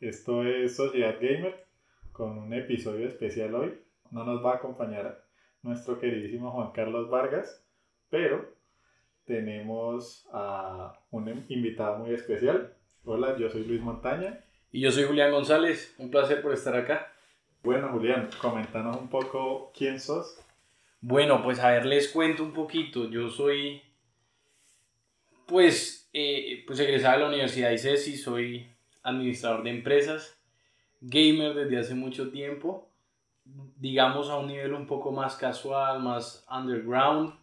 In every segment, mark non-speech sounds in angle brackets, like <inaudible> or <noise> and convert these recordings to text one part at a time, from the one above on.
Esto es Sociedad Gamer con un episodio especial hoy. No nos va a acompañar nuestro queridísimo Juan Carlos Vargas, pero tenemos a un invitado muy especial. Hola, yo soy Luis Montaña. Y yo soy Julián González. Un placer por estar acá. Bueno, Julián, coméntanos un poco quién sos. Bueno, pues a ver, les cuento un poquito. Yo soy, pues, eh, pues egresado de la Universidad ICESI, soy administrador de empresas, gamer desde hace mucho tiempo, digamos a un nivel un poco más casual, más underground.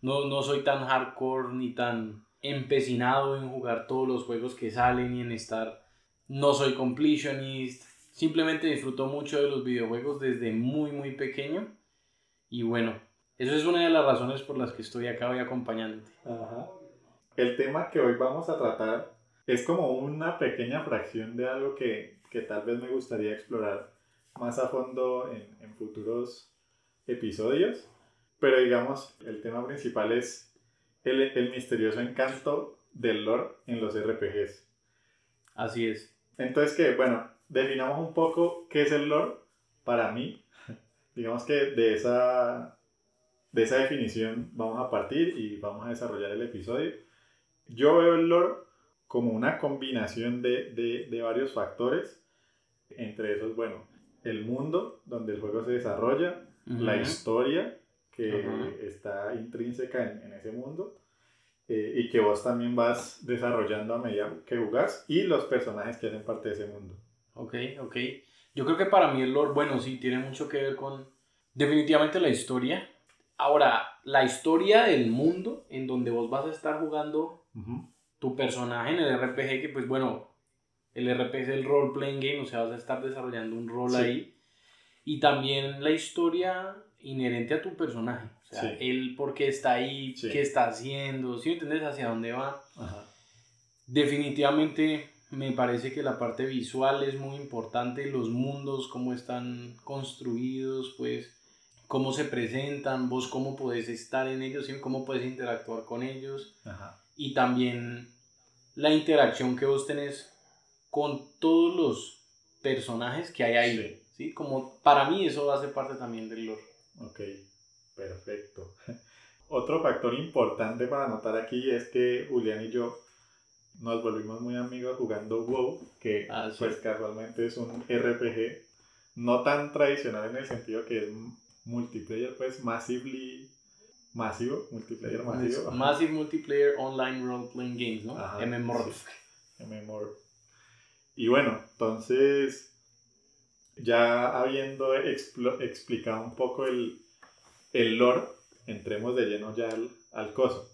No, no soy tan hardcore ni tan empecinado en jugar todos los juegos que salen y en estar. No soy completionist. Simplemente disfruto mucho de los videojuegos desde muy, muy pequeño. Y bueno, eso es una de las razones por las que estoy acá hoy acompañándote. Ajá. El tema que hoy vamos a tratar es como una pequeña fracción de algo que, que tal vez me gustaría explorar más a fondo en, en, futuros episodios. Pero digamos, el tema principal es el, el misterioso encanto del lore en los RPGs. Así es. Entonces que, bueno, definamos un poco qué es el lore para mí. <laughs> digamos que de esa, de esa definición vamos a partir y vamos a desarrollar el episodio. Yo veo el lore como una combinación de, de, de, varios factores, entre esos, bueno, el mundo donde el juego se desarrolla, la historia que está intrínseca en, en ese mundo eh, y que vos también vas desarrollando a medida que jugás y los personajes que hacen parte de ese mundo. Ok, ok. Yo creo que para mí el lore, bueno, sí, tiene mucho que ver con definitivamente la historia. Ahora, la historia del mundo en donde vos vas a estar jugando tu personaje en el RPG, que pues bueno, el RPG es el role playing game, o sea, vas a estar desarrollando un rol ahí. Y también la historia inherente a tu personaje, o sea, sí. el por qué está ahí, qué está haciendo, si ¿sí entiendes hacia dónde va. Ajá. Definitivamente me parece que la parte visual es muy importante, los mundos, cómo están construidos, pues cómo se presentan, vos cómo podés estar en ellos, ¿sí? cómo puedes interactuar con ellos. Ajá. Y también la interacción que vos tenés con todos los personajes que hay ahí. Sí. ¿sí? Como para mí eso hace parte también del lore. Ok, perfecto. <laughs> Otro factor importante para notar aquí es que Julián y yo nos volvimos muy amigos jugando WoW, que ah, sí. pues casualmente es un RPG no tan tradicional en el sentido que es multiplayer, pues massively masivo, multiplayer masivo. Massive Multiplayer Online Role Playing Games, ¿no? Ajá, MMORPG. Sí. MMORPG. Y bueno, entonces, ya habiendo explicado un poco el, el lore, entremos de lleno ya al, al coso.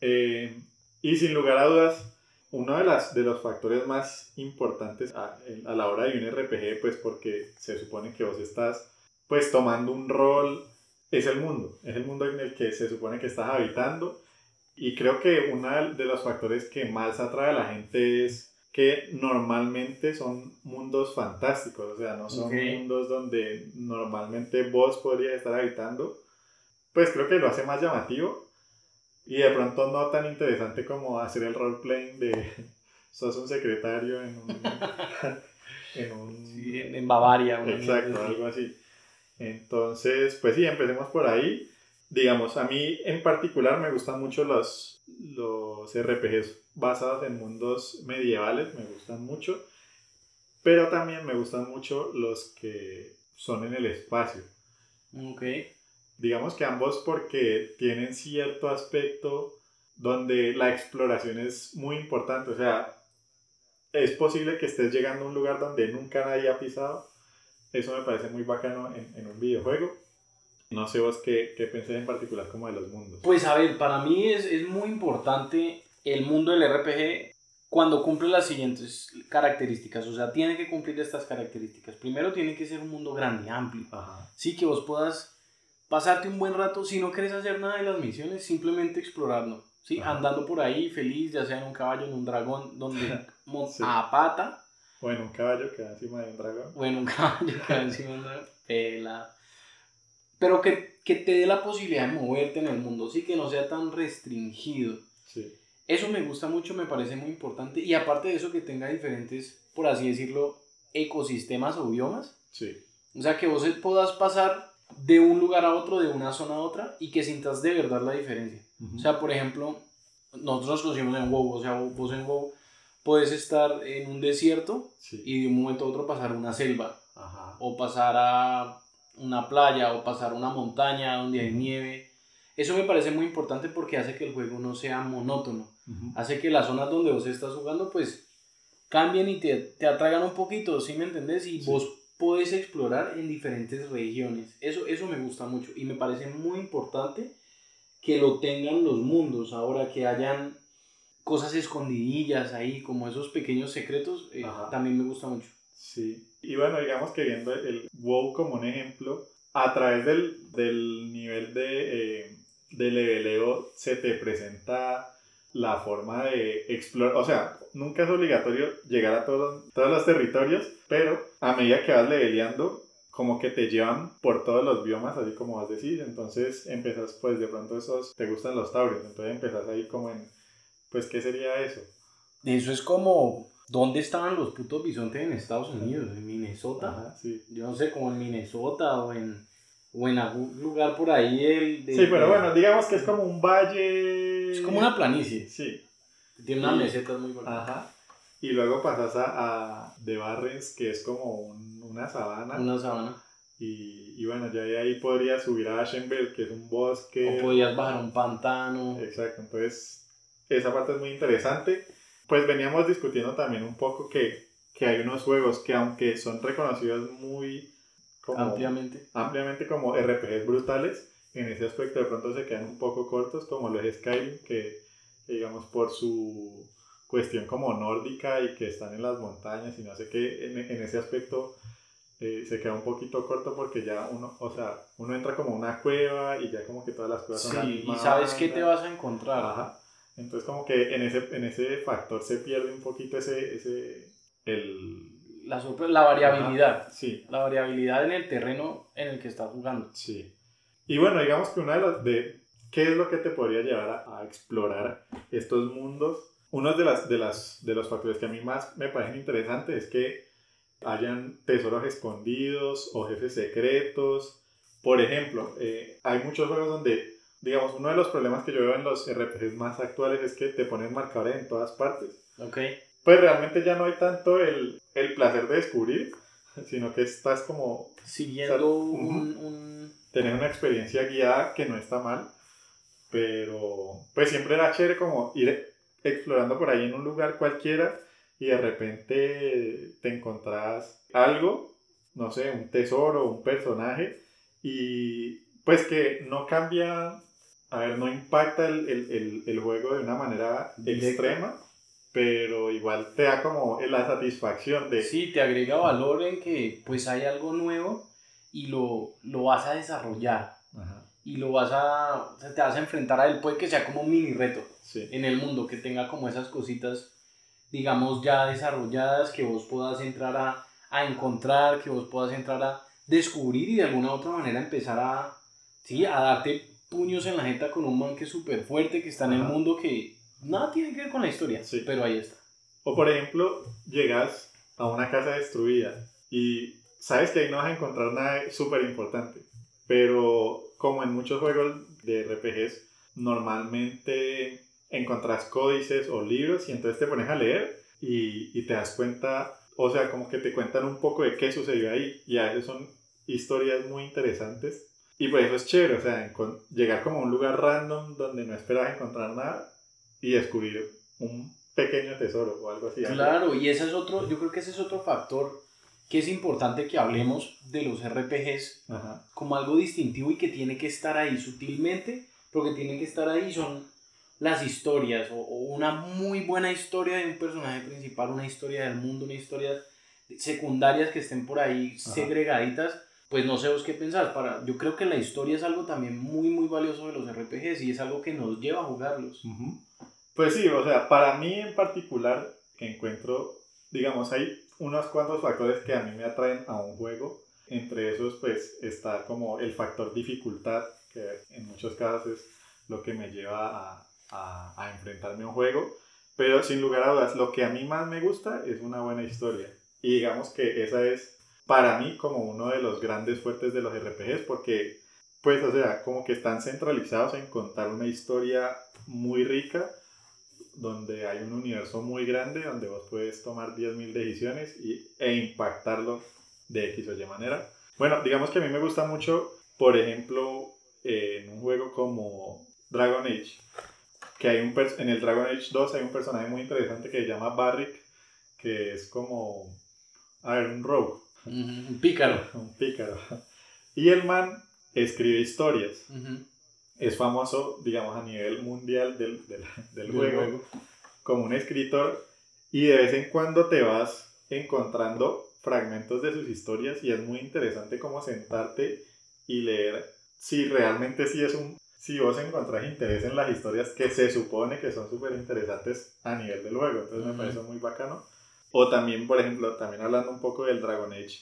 Eh, y sin lugar a dudas, uno de, las, de los factores más importantes a, a, la hora de un RPG, pues porque se supone que vos estás pues tomando un rol, es el mundo, es el mundo en el que se supone que estás habitando. Y creo que uno de los factores que más atrae a la gente es que normalmente son mundos fantásticos, o sea, no son okay. mundos donde normalmente vos podrías estar habitando. Pues creo que lo hace más llamativo y de pronto no tan interesante como hacer el roleplaying de <laughs> sos un secretario en un... <laughs> en, un sí, en Bavaria. Exacto, algo así. Entonces, pues sí, empecemos por ahí. Digamos, a mí en particular me gustan mucho los, los RPGs basados en mundos medievales, me gustan mucho. Pero también me gustan mucho los que son en el espacio. Ok. Digamos que ambos porque tienen cierto aspecto donde la exploración es muy importante. O sea, es posible que estés llegando a un lugar donde nunca nadie ha pisado eso me parece muy bacano en, en un videojuego. No sé vos qué, qué pensás en particular como de los mundos. Pues a ver, para mí es, es muy importante el mundo del RPG cuando cumple las siguientes características. O sea, tiene que cumplir estas características. Primero tiene que ser un mundo grande, amplio. Ajá. Sí, que vos puedas pasarte un buen rato. Si no querés hacer nada de las misiones, simplemente explorarlo. ¿sí? Andando por ahí feliz, ya sea en un caballo, en un dragón, donde <laughs> sí. a pata bueno, un caballo que va encima de un dragón. Bueno, un <laughs> caballo que va encima de un dragón. Pela. Pero que, que, te dé la posibilidad de moverte en el mundo, sí, que no sea tan restringido. Sí. Eso me gusta mucho, me parece muy importante. Y aparte de eso, que tenga diferentes por así decirlo, ecosistemas o biomas. Sí. O sea, que vos puedas pasar de un lugar a otro, de una zona a otra, y que sientas de verdad la diferencia. O sea, por ejemplo, nosotros nos conocimos en WoW, o sea, vos en WoW puedes estar en un desierto y de un momento a otro pasar a una selva, o pasar a una playa, o pasar a una montaña donde hay nieve. Eso me parece muy importante porque hace que el juego no sea monótono. Hace que las zonas donde vos estás jugando, pues, cambien y te, te atraigan un poquito, ¿sí me entendés? Y vos podés explorar en diferentes regiones. Eso, eso me gusta mucho y me parece muy importante que lo tengan los mundos, ahora que hayan cosas escondidillas ahí, como esos pequeños secretos, eh, también me gusta mucho. Sí, y bueno, digamos que viendo el WoW como un ejemplo, a través del, del nivel de, eh, de leveleo se te presenta la forma de explorar, o sea, nunca es obligatorio llegar a todos, todos los territorios, pero a medida que vas leveleando, como que te llevan por todos los biomas, así como vas a decir, entonces empezas, pues de pronto esos, te gustan los taurios, entonces empezás ahí como en, pues, ¿qué sería eso? Eso es como, ¿dónde estaban los putos bisontes en Estados Unidos? ¿En Minnesota? sí. Yo no sé, como en Minnesota o en, o en algún lugar por ahí. El sí, pero bueno, digamos que es como un valle... Es como una planicie. Sí. Tiene unas mesetas muy bonitas. Ajá. Y luego pasas a, a The Barrens, que es como una sabana. Una sabana. Y, y, bueno, ya de ahí podrías subir a Ashenville, que es un bosque. O podías bajar a un pantano. Exacto, entonces esa parte es muy interesante. Pues veníamos discutiendo también un poco que, que hay unos juegos que aunque son reconocidos muy... Como, ampliamente. Ampliamente como RPGs brutales, en ese aspecto de pronto se quedan un poco cortos, como los Skyrim, que digamos por su cuestión como nórdica y que están en las montañas y no sé qué, en, en ese aspecto eh, se queda un poquito corto porque ya uno, o sea, uno entra como una cueva y ya como que todas las cosas son Sí, y sabes qué te vas a encontrar. Ajá. Entonces como que en ese, en ese factor se pierde un poquito ese, ese el... La, la variabilidad. sí. La variabilidad en el terreno en el que estás jugando. Sí. Y bueno, digamos que una de las, de, ¿qué es lo que te podría llevar a, a explorar estos mundos? Uno de, las, de, las, de los factores que a mí más me parecen interesantes es que hayan tesoros escondidos o jefes secretos. Por ejemplo, eh, hay muchos juegos donde, digamos, uno de los problemas que yo veo en los RPGs más actuales es que te ponen marcadores en todas partes. Ok. Pues realmente ya no hay tanto el, el placer de descubrir, <laughs> sino que estás como... Siguiendo un, un... Tener una experiencia guiada que no está mal, pero pues siempre era chévere como ir explorando por ahí en un lugar cualquiera y de repente te encontrás algo, no sé, un tesoro, un personaje, y pues que no cambia, a ver, no impacta el, el, el, juego de una manera extrema, pero igual te da como la satisfacción de... Sí, te agrega valor en que pues hay algo nuevo y lo, lo vas a desarrollar. Y lo vas a, te vas a enfrentar a él, puede que sea como un mini reto en el mundo, que tenga como esas cositas digamos, ya desarrolladas que vos puedas entrar a, a encontrar, que vos puedas entrar a descubrir y de alguna u otra manera empezar a, sí, a darte puños en la jeta con un man que es súper fuerte, que está en el mundo, que nada tiene que ver con la historia, sí. pero ahí está. O por ejemplo, llegas a una casa destruida y sabes que ahí no vas a encontrar nada súper importante, pero como en muchos juegos de RPGs, normalmente encontrás códices o libros y entonces te pones a leer y, y, te das cuenta, o sea, como que te cuentan un poco de qué sucedió ahí y a veces son historias muy interesantes y pues eso es chévere, o sea, llegar como a un lugar random donde no esperabas encontrar nada y descubrir un pequeño tesoro o algo así. Claro, y ese es otro, yo creo que ese es otro factor que es importante que hablemos de los RPGs como algo distintivo y que tiene que estar ahí sutilmente, pero que tiene que estar ahí, son las historias o, una muy buena historia de un personaje principal, una historia del mundo, una historia secundarias que estén por ahí segregaditas, pues no sé vos qué pensás. Para, yo creo que la historia es algo también muy, muy valioso de los RPGs y es algo que nos lleva a jugarlos. Pues sí, o sea, para mí en particular, que encuentro, digamos, hay unos cuantos factores que a mí me atraen a un juego. Entre esos, pues, está como el factor dificultad, que en muchos casos es lo que me lleva a, a, enfrentarme a un juego. Pero sin lugar a dudas, lo que a mí más me gusta es una buena historia. Y digamos que esa es para mí como uno de los grandes fuertes de los RPGs porque pues o sea, como que están centralizados en contar una historia muy rica donde hay un universo muy grande donde vos puedes tomar 10.000 decisiones y, e impactarlo de X o Y manera. Bueno, digamos que a mí me gusta mucho, por ejemplo, en un juego como Dragon Age, que hay un en el Dragon Age 2 hay un personaje muy interesante que se llama Barrick, que es como, a ver, un rogue. Un pícaro. Un pícaro. Y el man escribe historias. Es famoso, digamos, a nivel mundial del, del, juego, como un escritor. Y de vez en cuando te vas encontrando fragmentos de sus historias y es muy interesante como sentarte y leer si realmente sí es un si vos encontrás interés en las historias que se supone que son súper interesantes a nivel del juego entonces me parece muy bacano o también por ejemplo también hablando un poco del Dragon Age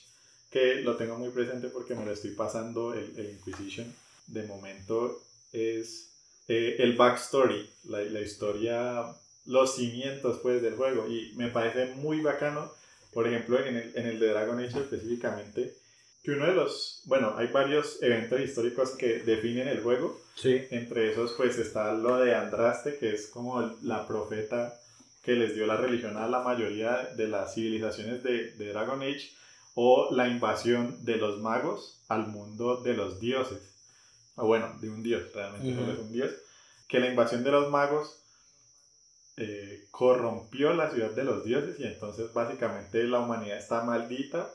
que lo tengo muy presente porque me lo estoy pasando el, el Inquisition de momento es eh, el backstory la, la historia los cimientos pues del juego y me parece muy bacano por ejemplo, en el, en el de Dragon Age específicamente, que uno de los, bueno, hay varios eventos históricos que definen el juego. Sí. Entre esos, pues está lo de Andraste, que es como la profeta que les dio la religión a la mayoría de las civilizaciones de, de Dragon Age, o la invasión de los magos al mundo de los dioses. O bueno, de un dios, realmente no es un dios. Que la invasión de los magos eh, corrompió la ciudad de los dioses y entonces básicamente la humanidad está maldita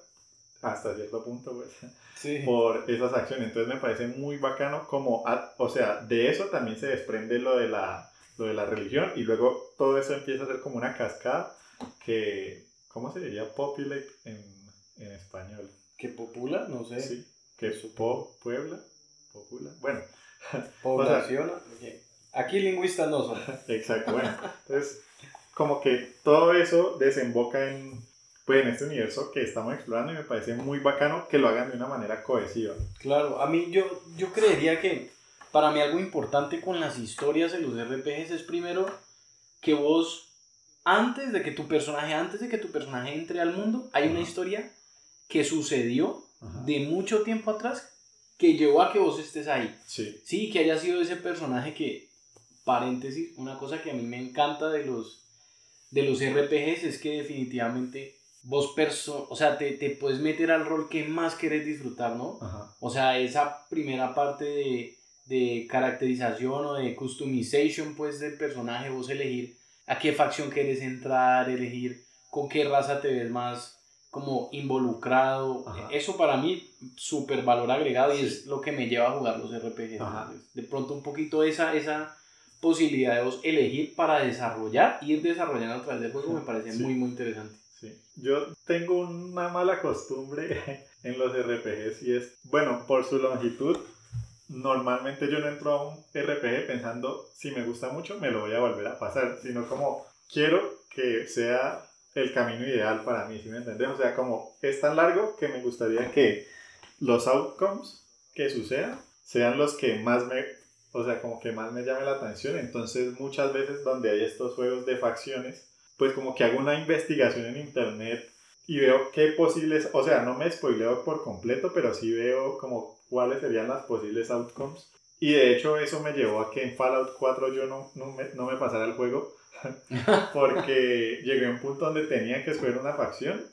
hasta cierto punto pues, por esas acciones. Entonces me parece muy bacano como, o sea, de eso también se desprende lo de, la, lo de la religión y luego todo eso empieza a ser como una cascada que, ¿cómo se diría populate en, en español? ¿Que popula? No sé. Sí, que po, puebla, popula. Bueno. <laughs> Población. Aquí lingüistas no son. <laughs> Exacto, bueno. Entonces, como que todo eso desemboca en, pues, en este universo que estamos explorando y me parece muy bacano que lo hagan de una manera cohesiva. Claro, a mí yo, yo creería que para mí algo importante con las historias de los RPGs es primero que vos, antes de que tu personaje, antes de que tu personaje entre al mundo, hay una historia que sucedió de mucho tiempo atrás que llevó a que vos estés ahí. Sí. Sí, que haya sido ese personaje que paréntesis, una cosa que a mí me encanta de los, de los RPGs es que definitivamente vos, perso o sea, te, te, puedes meter al rol que más querés disfrutar, ¿no? O sea, esa primera parte de, de caracterización o de customization, pues, del personaje, vos elegir a qué facción querés entrar, elegir con qué raza te ves más como involucrado. Eso para mí, súper valor agregado y es lo que me lleva a jugar los RPGs. De pronto un poquito esa, esa posibilidad de vos elegir para desarrollar, ir desarrollando a través del juego, me parece muy, muy interesante. Sí. Yo tengo una mala costumbre <laughs> en los RPGs y es, bueno, por su longitud, normalmente yo no entro a un RPG pensando si me gusta mucho me lo voy a volver a pasar, sino como quiero que sea el camino ideal para mí, ¿sí me entiendes? O sea, como es tan largo que me gustaría que los outcomes que sucedan sean los que más me o sea, como que más me llame la atención. Entonces, muchas veces donde hay estos juegos de facciones, pues como que hago una investigación en internet y veo qué posibles, o sea, no me spoileo por completo, pero sí veo como cuáles serían las posibles outcomes. Y de hecho eso me llevó a que en Fallout 4 yo no, no, me, no me pasara el juego, <laughs> porque llegué a un punto donde tenía que escoger una facción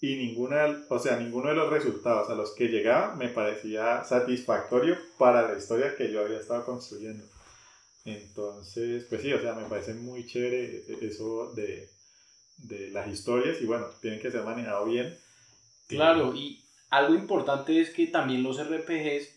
y ninguna, o sea, ninguno de los resultados a los que llegaba me parecía satisfactorio para la historia que yo había estado construyendo. Entonces, pues sí, o sea, me parece muy chévere eso de, de las historias y bueno, tienen que ser manejado bien. Claro, y algo importante es que también los RPGs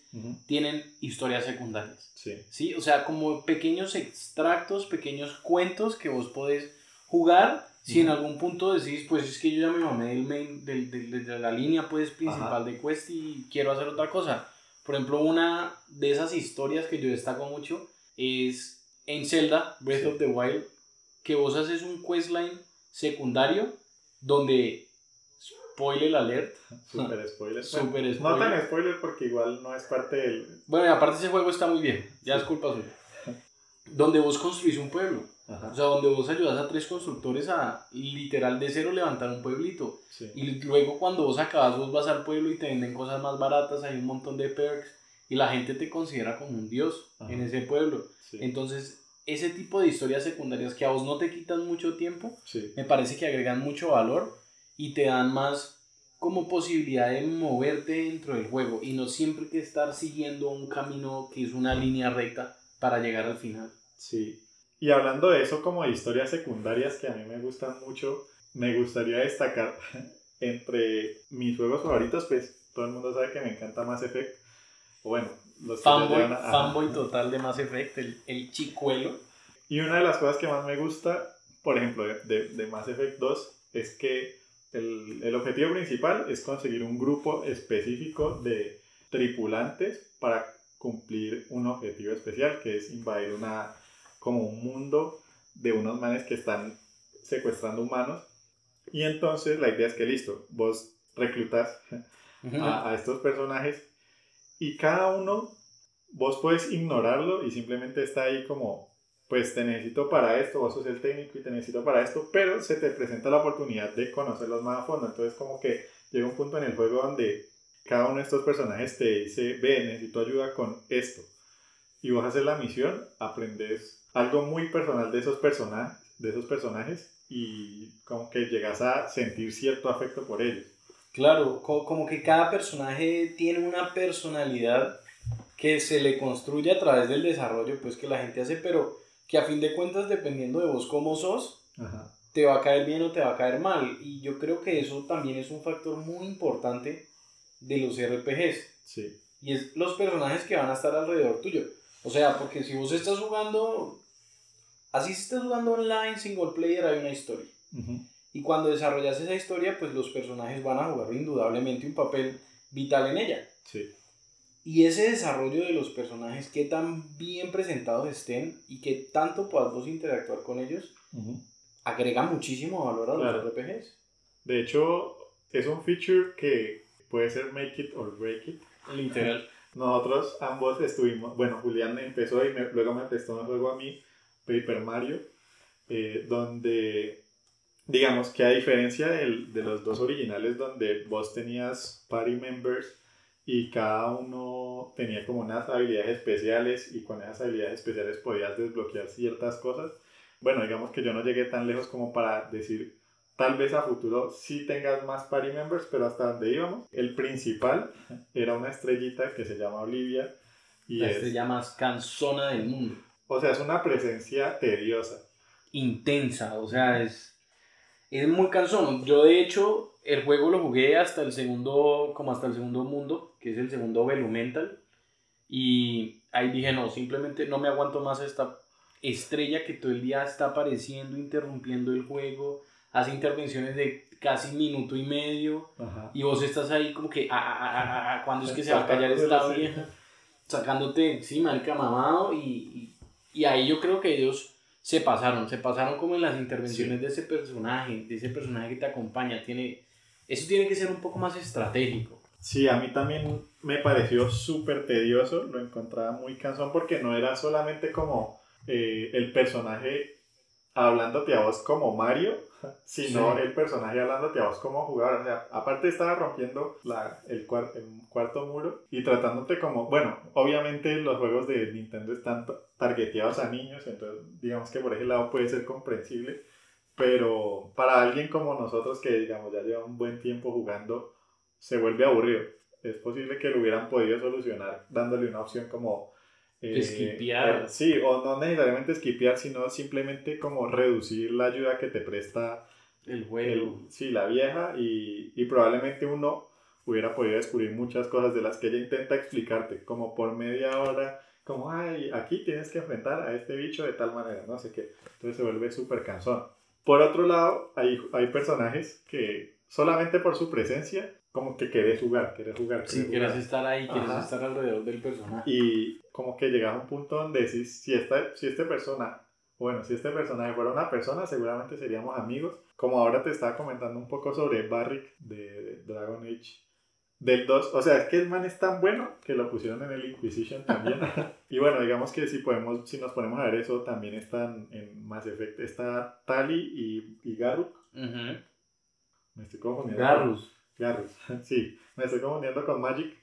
tienen historias secundarias. Sí. Sí, o sea, como pequeños extractos, pequeños cuentos que vos podés jugar si en algún punto decís, pues es que yo ya me mamé del main, del, del, de la línea pues, principal de Quest y quiero hacer otra cosa. Por ejemplo, una de esas historias que yo destaco mucho es en Zelda, Breath of the Wild, que vos haces un questline secundario donde, spoiler alert. <laughs> Super spoiler. Super spoiler. No tan spoiler porque igual no es parte del... Bueno, y aparte ese juego está muy bien, ya es culpa suya. donde vos construís un pueblo O sea, donde vos ayudas a tres constructores a literal de cero levantar un pueblito. Y luego cuando vos acabas, vos vas al pueblo y te venden cosas más baratas, hay un montón de perks y la gente te considera como un dios en ese pueblo. Entonces, ese tipo de historias secundarias que a vos no te quitan mucho tiempo, me parece que agregan mucho valor y te dan más como posibilidad de moverte dentro del juego y no siempre que estar siguiendo un camino que es una línea recta para llegar al final. Sí. Y hablando de eso como de historias secundarias que a mí me gustan mucho, me gustaría destacar <laughs> entre mis juegos favoritos, pues todo el mundo sabe que me encanta Mass Effect. Bueno, los fanboy, fanboy total de Mass Effect, el, el, chicuelo. Y una de las cosas que más me gusta, por ejemplo, de, de, Mass Effect 2, es que el, el objetivo principal es conseguir un grupo específico de tripulantes para cumplir un objetivo especial, que es invadir una como un mundo de unos manes que están secuestrando humanos. Y entonces la idea es que listo, vos reclutas a, estos personajes y cada uno vos puedes ignorarlo y simplemente está ahí como, pues te necesito para esto, vos sos el técnico y te necesito para esto, pero se te presenta la oportunidad de conocerlos más a fondo. Entonces como que llega un punto en el juego donde cada uno de estos personajes te dice, ve, necesito ayuda con esto. Y vos haces la misión, aprendes algo muy personal de esos, personajes, de esos personajes y como que llegas a sentir cierto afecto por ellos. Claro, como que cada personaje tiene una personalidad que se le construye a través del desarrollo pues que la gente hace, pero que a fin de cuentas dependiendo de vos cómo sos, te va a caer bien o te va a caer mal. Y yo creo que eso también es un factor muy importante de los RPGs. Sí. Y es los personajes que van a estar alrededor tuyo. O sea, porque si vos estás jugando, así si estás jugando online, single player, hay una historia. Y cuando desarrollas esa historia, pues los personajes van a jugar indudablemente un papel vital en ella. Sí. Y ese desarrollo de los personajes, qué tan bien presentados estén y qué tanto puedas vos interactuar con ellos, agrega muchísimo valor a los RPGs. De hecho, es un feature que puede ser make it or break it. Literal. <laughs> Nosotros ambos estuvimos, bueno, Julián empezó y luego me prestó un juego a mí, Paper Mario, eh, donde, digamos que a diferencia del, de los dos originales, donde vos tenías party members y cada uno tenía como unas habilidades especiales y con esas habilidades especiales podías desbloquear ciertas cosas. Bueno, digamos que yo no llegué tan lejos como para decir Tal vez a futuro sí tengas más party members, pero hasta donde íbamos, el principal era una estrellita que se llama Olivia. Y La estrella más cansona del mundo. O sea, es una presencia tediosa. Intensa, o sea, es, es muy cansón. Yo de hecho el juego lo jugué hasta el segundo, como hasta el segundo mundo, que es el segundo Velumental. Y ahí dije, no, simplemente no me aguanto más esta estrella que todo el día está apareciendo, interrumpiendo el juego hace intervenciones de casi minuto y medio y vos estás ahí como que, ah, ah, ah, ah ¿cuándo es que se va a callar esta vieja? Sacándote, sí, marica, mamado y, y, ahí yo creo que ellos se pasaron, se pasaron como en las intervenciones de ese personaje, de ese personaje que te acompaña, tiene, eso tiene que ser un poco más estratégico. Sí, a mí también me pareció súper tedioso, lo encontraba muy cansón porque no era solamente como eh, el personaje hablándote a vos como Mario, <laughs> sino el personaje hablándote a vos como jugador. O sea, aparte estaba rompiendo la, el, cuarto muro y tratándote como, bueno, obviamente los juegos de Nintendo están targeteados a niños, entonces digamos que por ese lado puede ser comprensible, pero para alguien como nosotros que digamos ya lleva un buen tiempo jugando, se vuelve aburrido. Es posible que lo hubieran podido solucionar dándole una opción como esquipear. Eh, sí, o no necesariamente esquipear, sino simplemente como reducir la ayuda que te presta el juego. sí, la vieja y, y, probablemente uno hubiera podido descubrir muchas cosas de las que ella intenta explicarte, como por media hora, como, ay, aquí tienes que enfrentar a este bicho de tal manera, no sé qué. Entonces se vuelve súper cansón. Por otro lado, hay, hay personajes que solamente por su presencia como que querés jugar, querés jugar. sí, quieres estar ahí, quieres estar alrededor del personaje. Y como que llegas a un punto donde decís, si esta, si esta persona, bueno, si este personaje fuera una persona, seguramente seríamos amigos. Como ahora te estaba comentando un poco sobre Barrick de Dragon Age Del 2, o sea, es que el man es tan bueno que lo pusieron en el Inquisition también. <laughs> y bueno, digamos que si podemos, si nos ponemos a ver eso, también están en Mass Effect, está Tali y, y Garruk. Me estoy confundiendo. Garrus. Garrus, sí, me estoy confundiendo con Magic.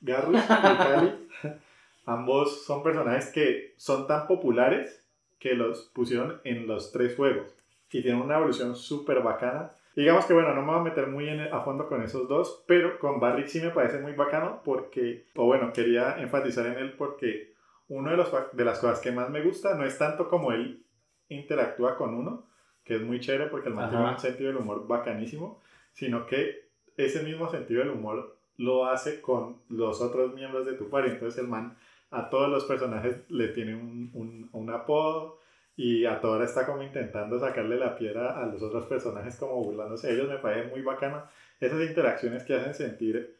Garrus y Tali, <laughs> ambos son personajes que son tan populares que los pusieron en los tres juegos. Y tienen una evolución súper bacana. Digamos que bueno, no me voy a meter muy a fondo con esos dos, pero con Barrick sí me parece muy bacano porque, o bueno, quería enfatizar en él porque una de, los, de las cosas que más me gusta no es tanto como él interactúa con uno, que es muy chévere porque el man tiene un sentido del humor bacanísimo, sino que ese mismo sentido del humor lo hace con los otros miembros de tu par. Entonces el man a todos los personajes le tiene un, un, un apodo, y a toda hora está como intentando sacarle la piedra a los otros personajes como burlándose ellos, me parece muy bacana esas interacciones que hacen sentir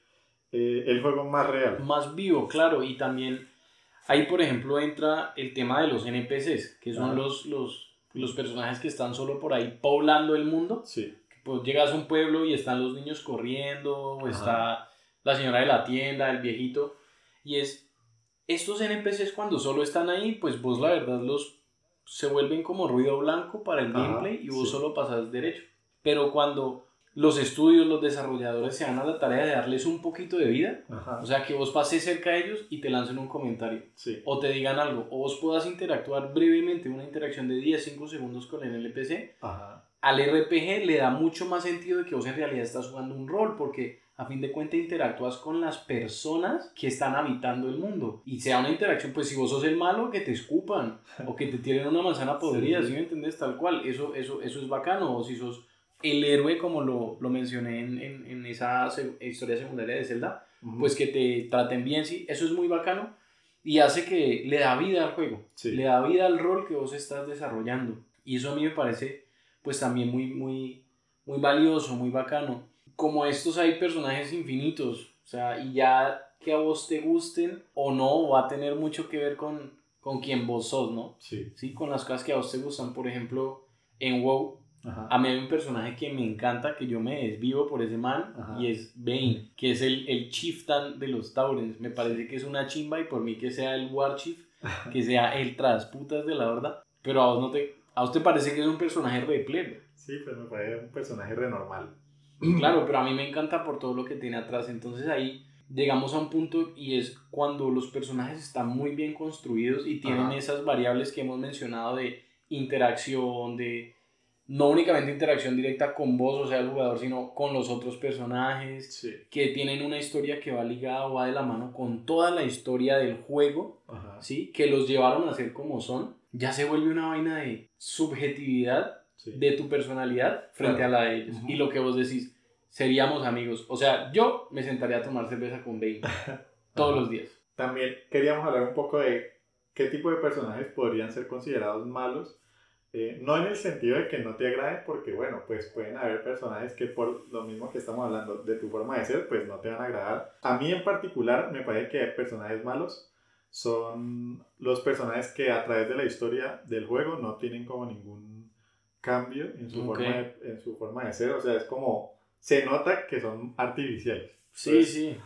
eh, el juego más real. Más vivo, claro, y también ahí por ejemplo entra el tema de los NPCs, que son los, los, los personajes que están solo por ahí poblando el mundo. Sí. Pues llegas a un pueblo y están los niños corriendo, o está la señora de la tienda, el viejito, y es estos NPCs cuando solo están ahí, pues vos la verdad los se vuelven como ruido blanco para el gameplay y vos solo pasas derecho. Pero cuando los estudios, los desarrolladores se dan a la tarea de darles un poquito de vida, o sea, que vos pases cerca de ellos y te lancen un comentario, o te digan algo, o vos puedas interactuar brevemente, una interacción de 10, 5 segundos con el NPC, al RPG le da mucho más sentido de que vos en realidad estás jugando un rol, porque a fin de cuentas interactúas con las personas que están habitando el mundo. Y sea una interacción, pues si vos sos el malo, que te escupan <laughs> o que te tiren una manzana podrida, si me entendés? Tal cual, eso, eso, eso es bacano. O si sos el héroe, como lo, lo mencioné en, en, en, esa historia secundaria de Zelda, pues que te traten bien, sí, eso es muy bacano y hace que le da vida al juego, le da vida al rol que vos estás desarrollando. Y eso a mí me parece pues también muy, muy, muy valioso, muy bacano como estos hay personajes infinitos, o sea, y ya que a vos te gusten o no, va a tener mucho que ver con, con quién vos sos, ¿no? Sí. Sí, con las cosas que a vos te gustan. Por ejemplo, en WoW, a mí hay un personaje que me encanta, que yo me desvivo por ese man, y es Bane, que es el, el chieftain de los Taurens. Me parece que es una chimba y por mí que sea el War Chief, que <laughs> sea el trasputas de la horda. Pero a vos no te, a vos te parece que es un personaje re plebe. Sí, pues me parece un personaje re normal. Claro, pero a mí me encanta por todo lo que tiene atrás. Entonces ahí llegamos a un punto y es cuando los personajes están muy bien construidos y tienen esas variables que hemos mencionado de interacción, de no únicamente interacción directa con vos, o sea, el jugador, sino con los otros personajes, que tienen una historia que va ligada o va de la mano con toda la historia del juego, ¿sí? que los llevaron a ser como son, ya se vuelve una vaina de subjetividad de tu personalidad frente a la de ellos. Y lo que vos decís, seríamos amigos. O sea, yo me sentaría a tomar cerveza con Bane <laughs> todos los días. También queríamos hablar un poco de qué tipo de personajes podrían ser considerados malos. Eh, no en el sentido de que no te agraden, porque bueno, pues pueden haber personajes que por lo mismo que estamos hablando de tu forma de ser, pues no te van a agradar. A mí en particular me parece que personajes malos son los personajes que a través de la historia del juego no tienen como ningún cambio en su, forma de, en su forma de ser. O sea, es como, se nota que son artificiales. Sí, sí.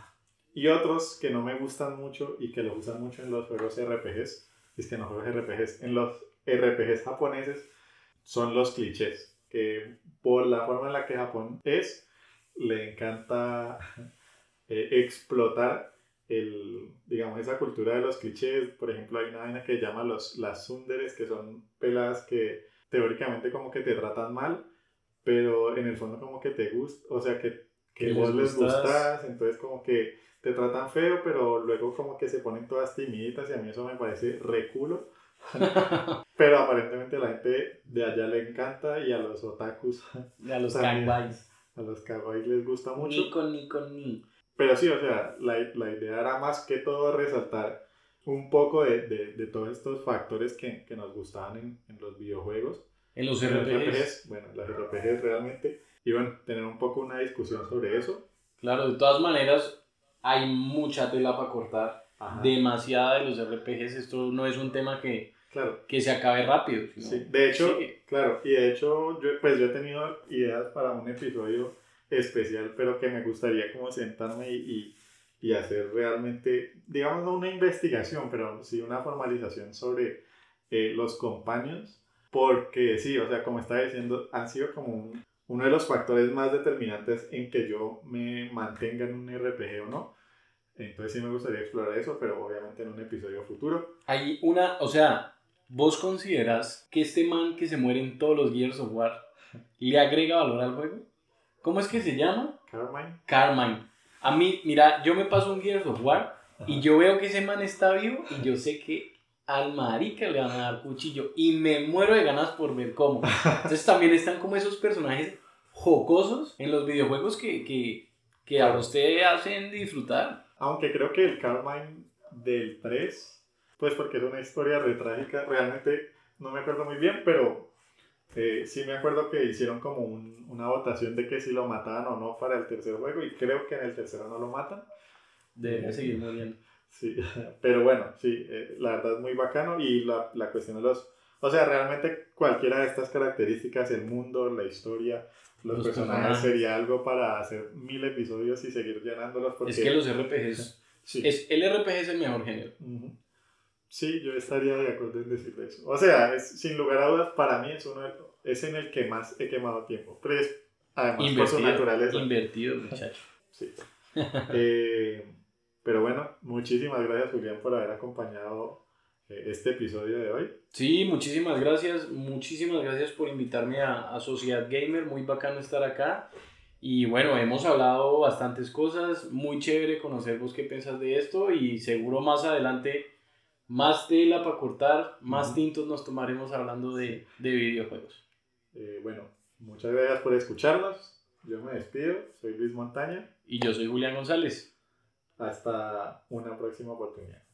Y otros que no me gustan mucho y que lo usan mucho en los juegos RPGs, es que en los juegos RPGs, en los RPGs japoneses, son los clichés. Que por la forma en la que Japón es, le encanta <laughs> eh, explotar el, digamos, esa cultura de los clichés. Por ejemplo, hay una vaina que llama los, las sunderes, que son pelas que teóricamente como que te tratan mal, pero en el fondo como que te gusta, o sea, que, que vos les gustas, entonces como que te tratan feo, pero luego como que se ponen todas timiditas y a mí eso me parece reculo. <laughs> pero aparentemente a la gente de allá le encanta y a los otakus. Y a los kawaiis. A los kawaiis les gusta mucho. Ni con ni con ni. Pero sí, o sea, la, la idea era más que todo resaltar un poco de, de, de todos estos factores que, que nos gustaban en, en, los videojuegos. En los RPGs. Bueno, las RPGs realmente. Y bueno, tener un poco una discusión sobre eso. Claro, de todas maneras, hay mucha tela para cortar. Demasiada de los RPGs. Esto no es un tema que, claro. que se acabe rápido. Sí, de hecho, claro, y de hecho, yo, pues yo he tenido ideas para un episodio especial, pero que me gustaría como sentarme y, y, hacer realmente, digamos, no una investigación, pero sí una formalización sobre eh, los compañeros, porque sí, o sea, como estaba diciendo, han sido como uno de los factores más determinantes en que yo me mantenga en un RPG o no. Entonces sí me gustaría explorar eso, pero obviamente en un episodio futuro. Hay una, o sea, ¿vos consideras que este man que se muere en todos los Gears of War le agrega valor al juego? ¿Cómo es que se llama? Carmine. Carmine. A mí, mira, yo me paso un Gears of War y yo veo que ese man está vivo y yo sé que al marica le van a dar cuchillo y me muero de ganas por ver cómo. Entonces también están como esos personajes jocosos en los videojuegos que, que, que a usted hacen disfrutar. Aunque creo que el Carmine del 3, pues porque es una historia re trágica, realmente no me acuerdo muy bien, pero eh, sí me acuerdo que hicieron como una votación de que si lo mataban o no para el tercer juego y creo que en el tercero no lo matan. Debe seguir muriendo. Sí, <laughs> pero bueno, sí, eh, la verdad es muy bacano y la, la cuestión de los... O sea, realmente cualquiera de estas características, el mundo, la historia, los, personajes, sería algo para hacer mil episodios y seguir llenándolos. Porque... Es que los RPGs... <laughs> Es, el RPG es el mejor género. Sí, yo estaría de acuerdo en decir eso. O sea, es, sin lugar a dudas, para mí es, uno, es en el que más he quemado tiempo. Pero es, además, por su naturaleza. Invertido, <laughs> muchacho. Sí. eh, pero bueno, muchísimas gracias Julián por haber acompañado eh, este episodio de hoy. Sí, muchísimas gracias, muchísimas gracias por invitarme a, a Sociedad Gamer, muy bacano estar acá. Y bueno, hemos hablado bastantes cosas, muy chévere conocer vos qué piensas de esto y seguro más adelante más tela para cortar, más tintos nos tomaremos hablando de, de videojuegos. Eh, bueno, muchas gracias por escucharnos. Yo me despido, soy Luis Montaña. Y yo soy Julián González. Hasta una próxima oportunidad.